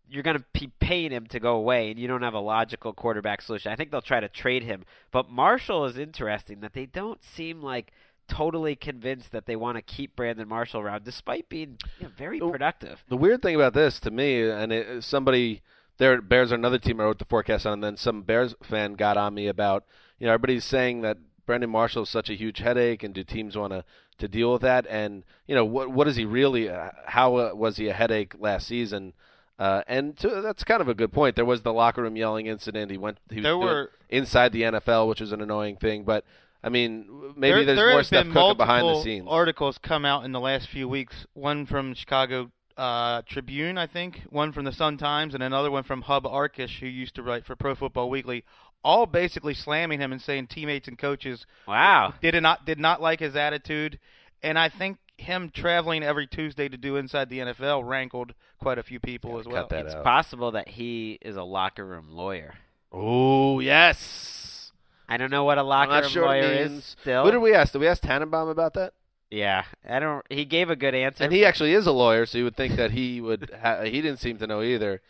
you're going to be paying him to go away, and you don't have a logical quarterback solution. I think they'll try to trade him. But Marshall is interesting that they don't seem like totally convinced that they want to keep Brandon Marshall around, despite being you know, very productive. The weird thing about this to me, and it, somebody there, Bears are another team I wrote the forecast on, and then some Bears fan got on me about, you know, everybody's saying that Brandon Marshall is such a huge headache, and do teams want to to deal with that? And you know, what what is he really? Uh, how uh, was he a headache last season? Uh, and to, that's kind of a good point. There was the locker room yelling incident. He went. He There were- inside the NFL, which is an annoying thing. But I mean, maybe there, there's there more stuff cooking behind the scenes. Articles come out in the last few weeks. One from Chicago uh, Tribune, I think. One from the Sun Times, and another one from Hub Arkush, who used to write for Pro Football Weekly. All basically slamming him and saying teammates and coaches Wow. did not did not like his attitude, and I think him traveling every Tuesday to do inside the NFL rankled quite a few people as well. it's possible that he is a locker room lawyer. Oh yes. I don't know what a locker room sure lawyer is. Still, What did we ask? Did we ask Tannenbaum about that? Yeah, I don't. He gave a good answer. And he actually is a lawyer, so you would think that he would. Ha- he didn't seem to know either.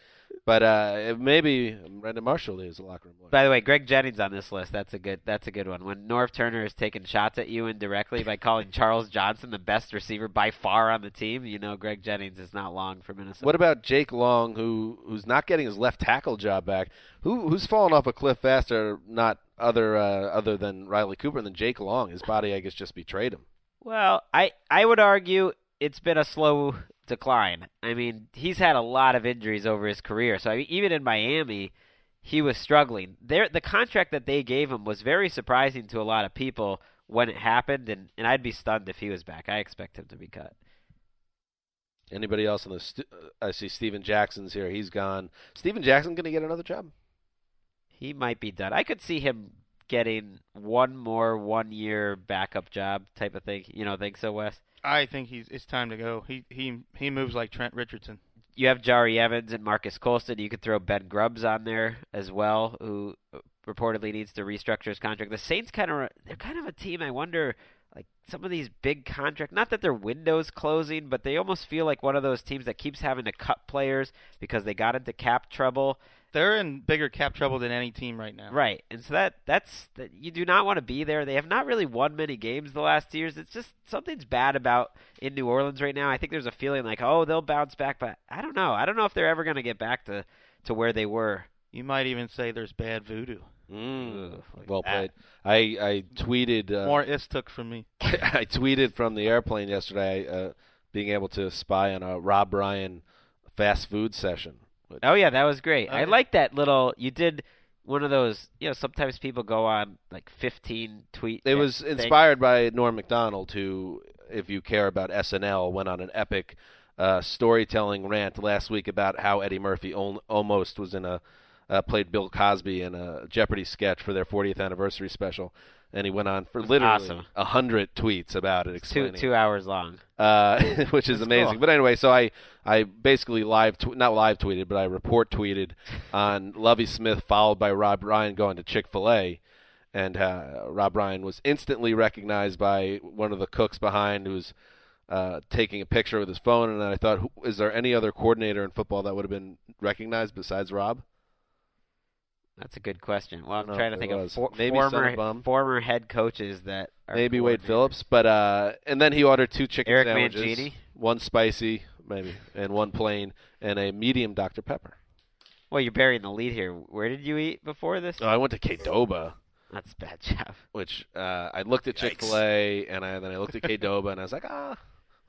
But uh, maybe Brandon Marshall is a locker room lawyer. By the way, Greg Jennings on this list. That's a good. That's a good one. When Norv Turner is taking shots at you indirectly by calling Charles Johnson the best receiver by far on the team, you know Greg Jennings is not long for Minnesota. What about Jake Long, who who's not getting his left tackle job back? Who who's fallen off a cliff faster? Not other uh, other than Riley Cooper than Jake Long. His body, I guess, just betrayed him. Well, I I would argue it's been a slow decline. I mean, he's had a lot of injuries over his career. So I mean, even in Miami, he was struggling. There, the contract that they gave him was very surprising to a lot of people when it happened, and, and I'd be stunned if he was back. I expect him to be cut. Anybody else on the? St- uh, I see Steven Jackson's here. He's gone. Steven Jackson going to get another job? He might be done. I could see him getting one more one year backup job type of thing. You know, think so, Wes? I think he's it's time to go. He he he moves like Trent Richardson. you have Jahri Evans and Marques Colston. You could throw Ben Grubbs on there as well, who reportedly needs to restructure his contract. The Saints kind of they're kind of a team. I wonder, like some of these big contract. Not that their window's closing, but they almost feel like one of those teams that keeps having to cut players because they got into cap trouble. They're in bigger cap trouble than any team right now. Right, and so that that's that you do not want to be there. They have not really won many games the last two years. It's just something's bad about in New Orleans right now. I think there's a feeling like oh they'll bounce back, but I don't know. I don't know if they're ever going to get back to to where they were. You might even say there's bad voodoo. Mm, well played. I I tweeted uh, More is took from me. I tweeted from the airplane yesterday, uh, being able to spy on a Rob Ryan fast food session. Oh yeah, that was great. I Okay. like that little. You did one of those. You know, sometimes people go on like 15 tweet. It was thing. inspired by Norm Macdonald, who, if you care about SNL, went on an epic uh, storytelling rant last week about how Eddie Murphy al- almost was in a uh, played Bill Cosby in a Jeopardy sketch for their 40th anniversary special, and he went on for literally awesome. a hundred tweets about it, two two hours long. uh, which is That's amazing. cool. But anyway, so I I basically live tw- not live tweeted, but I report tweeted on Lovie Smith followed by Rob Ryan going to Chick Fil A, and uh, Rob Ryan was instantly recognized by one of the cooks behind who was. Uh, taking a picture with his phone, and I thought, is there any other coordinator in football that would have been recognized besides Rob? That's a good question. Well, I'm know trying to think there of for, Maybe former former head coaches that are Maybe Wade. Phillips, but uh, and then he ordered two chicken Eric sandwiches, Mangini? one spicy, maybe, and one plain, and a medium Dr Pepper. Well, you're burying the lead here. Where did you eat before this? Oh, I went to Qdoba, That's a bad job. which uh, I looked at Chick Fil A, and I then I looked at Qdoba, and I was like, ah,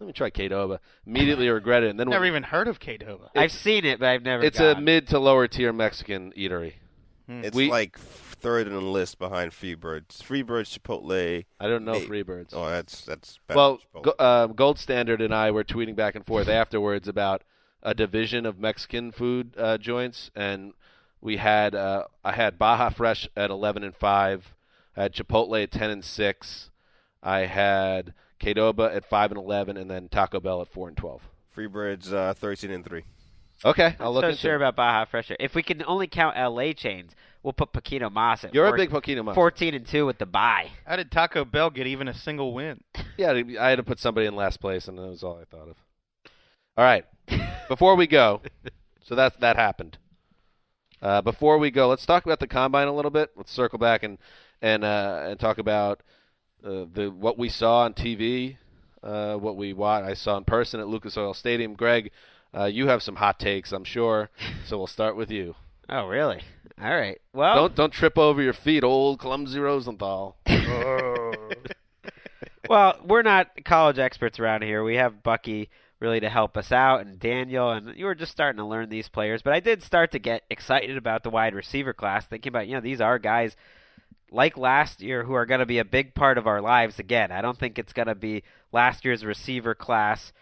let me try Qdoba. Immediately regretted it. And then Never when- even heard of Qdoba. I've seen it, but I've never. it's a gone. mid to lower tier Mexican eatery. It's We- like third in the list behind Freebirds. Freebirds, Chipotle. I don't know Hey. Freebirds. Oh, that's that's better Well, Go, Chipotle. uh, Gold Standard and I were tweeting back and forth afterwards about a division of Mexican food uh, joints, and we had uh, I had Baja Fresh at eleven and five, I had Chipotle at ten and six. I had Qdoba at five and eleven, and then Taco Bell at four and twelve. Freebirds uh, thirteen and three. Okay, I'll look so into sure it. about Baja Fresher. If we can only count LA chains, we'll put Poquito Mas at You're a big Poquito Mas. 14 and 2 with the bye. How did Taco Bell get even a single win? Yeah, I had to put somebody in last place, and that was all I thought of. All right, before we go, so that that happened. Uh, before we go, let's talk about the combine a little bit. Let's circle back and and uh, and talk about uh, the what we saw on TV, uh, what we watched. I saw in person at Lucas Oil Stadium. Greg, uh, you have some hot takes, I'm sure. So we'll start with you. Oh, really? All right. Well, Don't don't trip over your feet, old clumsy Rosenthal. well, we're not college experts around here. We have Bucky really to help us out, and Daniel, and you were just starting to learn these players. But I did start to get excited about the wide receiver class, thinking about you know these are guys like last year who are going to be a big part of our lives again. I don't think it's going to be last year's receiver class.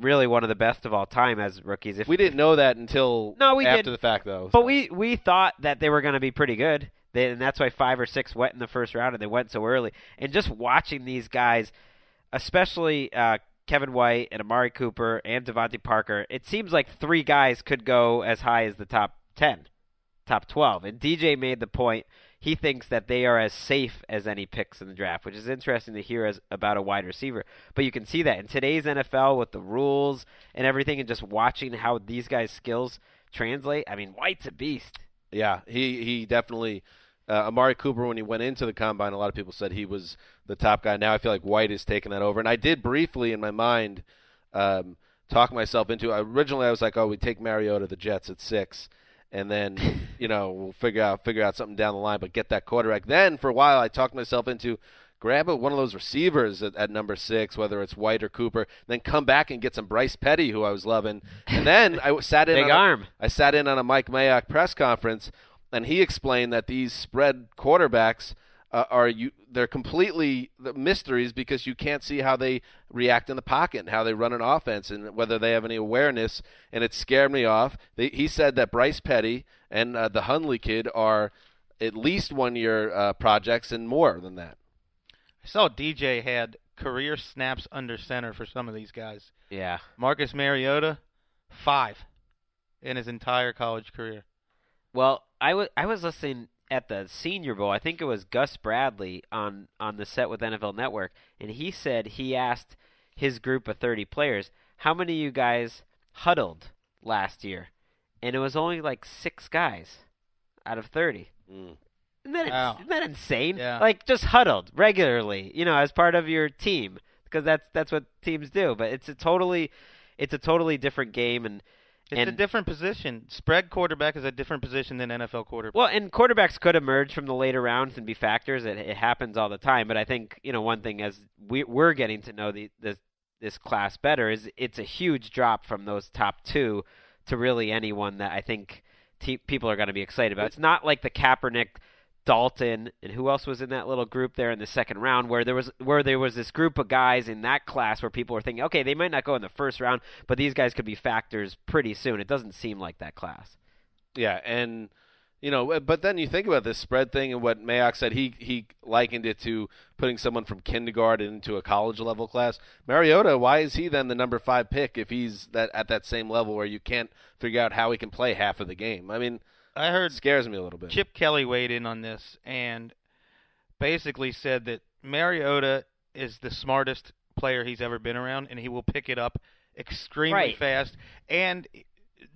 Really, one of the best of all time as rookies. If we didn't know that until no, we after did. the fact, though. But we we thought that they were going to be pretty good, they, and that's why five or six went in the first round, and they went so early. And just watching these guys, especially uh, Kevin White and Amari Cooper and DeVante Parker, it seems like three guys could go as high as the top ten, top twelve. And DJ made the point. He thinks that they are as safe as any picks in the draft, which is interesting to hear as about a wide receiver. But you can see that in today's NFL with the rules and everything, and just watching how these guys' skills translate. I mean, White's a beast. Yeah, he he definitely. Uh, Amari Cooper, when he went into the combine, a lot of people said he was the top guy. Now I feel like White is taking that over, and I did briefly in my mind um, talk myself into. Originally, I was like, "Oh, we take Mariota, the Jets at six, and then you know we'll figure out figure out something down the line, but get that quarterback." Then for a while, I talked myself into grab a, one of those receivers at, at number six, whether it's White or Cooper, then come back and get some Bryce Petty, who I was loving, and then I sat in Big on a- arm. I sat in on a Mike Mayock press conference, and he explained that these spread quarterbacks uh, are you they're completely the mysteries because you can't see how they react in the pocket and how they run an offense and whether they have any awareness. And it scared me off. They, he said that Bryce Petty and uh, the Hundley kid are at least one year uh, projects and more than that. I saw DJ had career snaps under center for some of these guys. Yeah. Marcus Mariota, five in his entire college career. Well, I was I was listening at the Senior Bowl. I think it was Gus Bradley on on the set with NFL Network, and he said he asked his group of 30 players, "How many of you guys huddled last year?" And it was only like 6 guys out of 30. Mm. Isn't that, Wow. isn't that insane? Yeah. Like just huddled regularly, you know, as part of your team because that's that's what teams do, but it's a totally it's a totally different game and It's and a different position. Spread quarterback is a different position than NFL quarterback. Well, and quarterbacks could emerge from the later rounds and be factors. It, it happens all the time. But I think you know one thing as we, we're getting to know the this this class better is it's a huge drop from those top two to really anyone that I think te- people are going to be excited about. It's not like the Kaepernick. Dalton and who else was in that little group there in the second round where there was where there was this group of guys in that class where people were thinking okay they might not go in the first round but these guys could be factors pretty soon it doesn't seem like that class Yeah, and you know, eh, but then you think about this spread thing and what Mayock said. He he likened it to putting someone from kindergarten into a college level class. Mariota, why is he then the number five pick if he's that at that same level where you can't figure out how he can play half of the game? I mean, I heard scares me a little bit. Chip Kelly weighed in on this and basically said that Mariota is the smartest player he's ever been around, and he will pick it up extremely Right. fast. And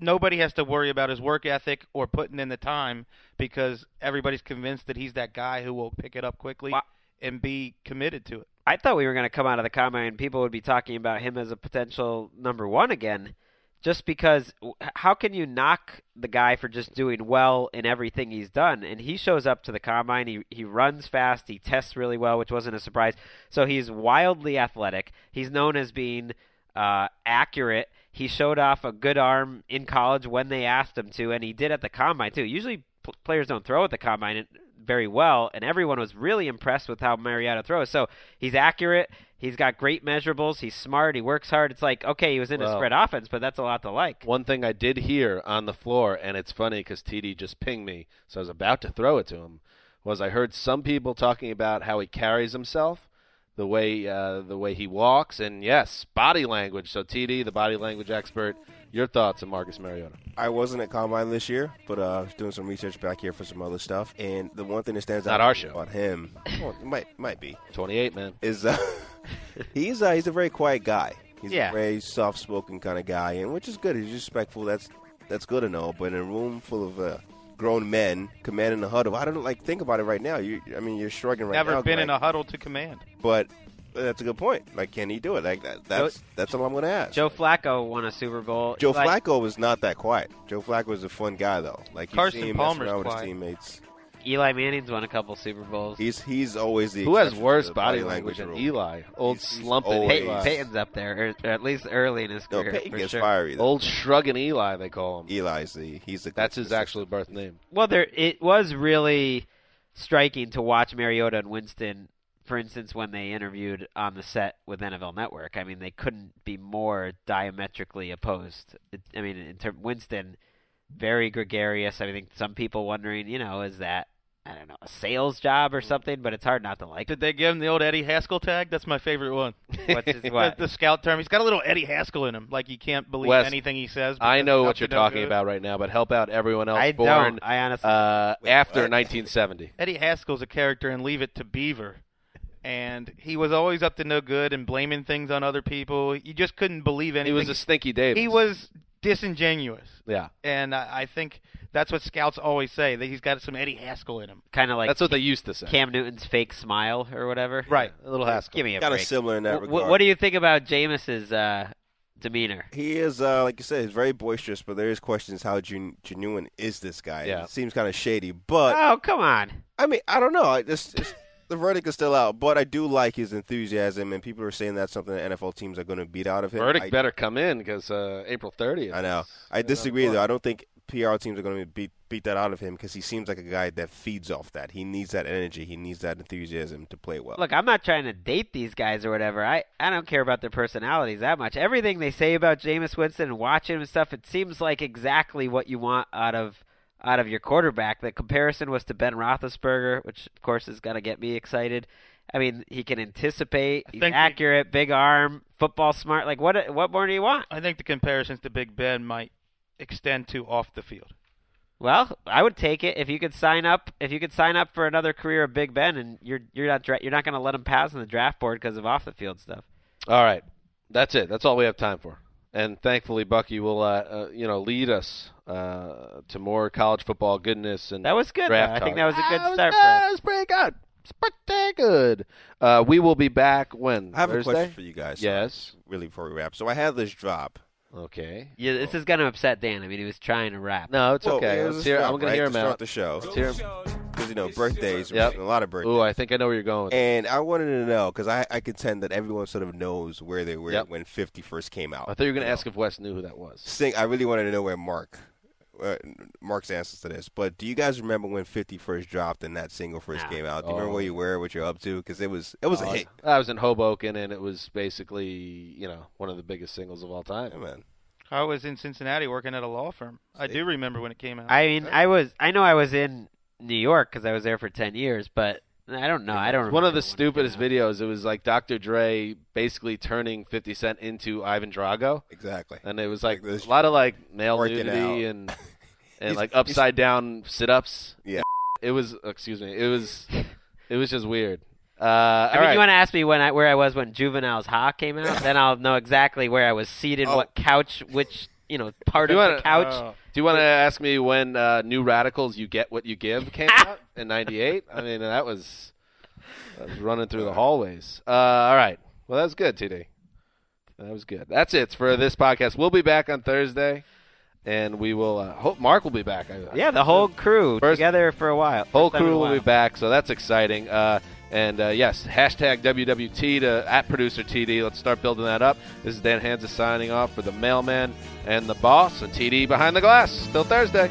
nobody has to worry about his work ethic or putting in the time because everybody's convinced that he's that guy who will pick it up quickly and be committed to it. I thought we were going to come out of the combine and people would be talking about him as a potential number one again, just because how can you knock the guy for just doing well in everything he's done? And he shows up to the combine, he he runs fast, he tests really well, which wasn't a surprise. So he's wildly athletic. He's known as being uh, accurate. He showed off a good arm in college when they asked him to, and he did at the combine too. Usually players don't throw at the combine very well, and everyone was really impressed with how Mariota throws. So he's accurate. He's got great measurables. He's smart. He works hard. It's like okay, he was in a spread offense, but that's a lot to like. One thing I did hear on the floor, and it's funny because TD just pinged me, so I was about to throw it to him. was I heard some people talking about how he carries himself, the way uh, the way he walks, and yes, body language. So TD, the body language expert, your thoughts on Marcus Mariota? I wasn't at Combine this year, but uh, I was doing some research back here for some other stuff. And the one thing that stands Not out our show. about him, well, might might be, 28 man. is uh, he's uh, he's a very quiet guy. He's Yeah. a very soft spoken kind of guy, and which is good. He's respectful. That's that's good and all. But in a room full of uh, grown men commanding the huddle, I don't like think about it right now. You, I mean, you're shrugging right Never now. Never been Gregg, in a huddle to command. but that's a good point. Like, can he do it? Like that? That's that's all I'm going to ask. Joe Flacco won a Super Bowl. Joe Eli- Flacco was not that quiet. Joe Flacco was a fun guy though. Like you Carson see him messing Palmer's around with his quiet. teammates. Eli Manning's won a couple Super Bowls. He's he's always the Who has exception worse the body language than. Eli? Old He's- he's slumping always- Peyton, Eli. Peyton's up there, or, or at least early in his career. No. Peyton gets sure. fiery. Though. Old shrugging Eli, they call him. Eli's the he's the That's his actual birth name. Well, there it was really striking to watch Mariota and Winston, for instance, when they interviewed on the set with NFL Network. I mean, they couldn't be more diametrically opposed. It, I mean, in term, Winston, very gregarious. I think some people wondering, you know, is that I don't know a sales job or something? But it's hard not to like. Did they give him the old Eddie Haskell tag? That's my favorite one. What's his The, what? the scout term. He's got a little Eddie Haskell in him. Like you can't believe Wes, anything he says. I know what you're talking good. about right now, but help out everyone else I born don't. I honestly. uh, after what? 1970. Eddie Haskell's a character in Leave It to Beaver. And he was always up to no good and blaming things on other people. You just couldn't believe anything. He was a stinky Davis. He was disingenuous. Yeah, And I, I think that's what scouts always say, that he's got some Eddie Haskell in him. kind of like that's what they used to say. Cam Newton's fake smile or whatever. Right. a little Haskell. Give me a Kind of break. similar in that Wh- regard. What do you think about Jameis's uh, demeanor? He is, uh, like you said, he's very boisterous, but there is questions how gen- genuine is this guy? Yeah. It seems kind of shady, but oh, come on. I mean, I don't know. I just, just the verdict is still out, but I do like his enthusiasm, and people are saying that's something that NFL teams are going to beat out of him. Verdict I, better come in because uh, April 30th. I know. I disagree though. I don't think PR teams are going to beat beat that out of him because he seems like a guy that feeds off that. He needs that energy. He needs that enthusiasm to play well. Look, I'm not trying to date these guys or whatever. I, I don't care about their personalities that much. Everything they say about Jameis Winston and watching him and stuff, it seems like exactly what you want out of out of your quarterback. The comparison was to Ben Roethlisberger, which of course is gonna get me excited. I mean, he can anticipate. He's think- accurate, big arm, football smart. Like what? What more do you want? I think the comparisons to Big Ben might extend to off the field. Well, I would take it if you could sign up. If you could sign up for another career of Big Ben, and you're you're not dra- you're not going to let him pass on the draft board because of off the field stuff. All right, that's it. That's all we have time for. And thankfully, Bucky will, uh, uh, you know, lead us uh, to more college football goodness and That was good. Draft I think that was a good Ah, it was- start for us. It was pretty good. It's pretty good. Uh, we will be back when I have Thursday. a question for you guys. Yes. Really, before we wrap. So I had this drop. Okay. Yeah, this is going to upset Dan. I mean, he was trying to rap. No, it's Well, okay. it was Let's a hear, drop, I'm going right, to hear to him start out. the show. Let's hear him. Because you know birthdays, Yep. a lot of birthdays. Ooh, I think I know where you're going. With And I wanted to know because I, I contend that everyone sort of knows where they were Yep. when 50 first came out. I thought you were going to ask if Wes knew who that was. Sing, I really wanted to know where Marc, uh, Marc's answers to this. But do you guys remember when 50 first dropped and that single first Nah. came out? Do you remember Oh. where you were, what you're up to? Because it was it was a Uh, hit. I was in Hoboken, and it was basically, you know, one of the biggest singles of all time. Yeah, man. I was in Cincinnati working at a law firm. I do remember when it came out. I mean, I was. I know I was in New York because I was there for ten years, but I don't know. I don't. One of the stupidest videos. It was like Dr. Dre basically turning 50 Cent into Ivan Drago, Exactly. and it was like, Like a lot of like male nudity out. and and like upside down sit ups. Yeah. It was. Excuse me. It was. It was just weird. Uh, I mean, right. you want to ask me when I where I was when Juvenile's Ha came out? then I'll know exactly where I was seated, Oh. what couch, which you know part You of wanna- the couch. Oh. Do you want to ask me when uh, New Radicals "You Get What You Give" came out in '98? I mean, that was that was running through the hallways. Uh, all right. Well, that was good, TD. That was good. That's it for this podcast. We'll be back on Thursday, and we will. Uh, hope Marc will be back. I- yeah, the whole crew First- together for a while. whole First time in crew a will be back, so that's exciting. And uh, yes, hashtag WWT to at producer TD. Let's start building that up. This is Dan Hanzus signing off for the mailman and the boss and TD behind the glass. Till Thursday.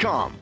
Cars.com.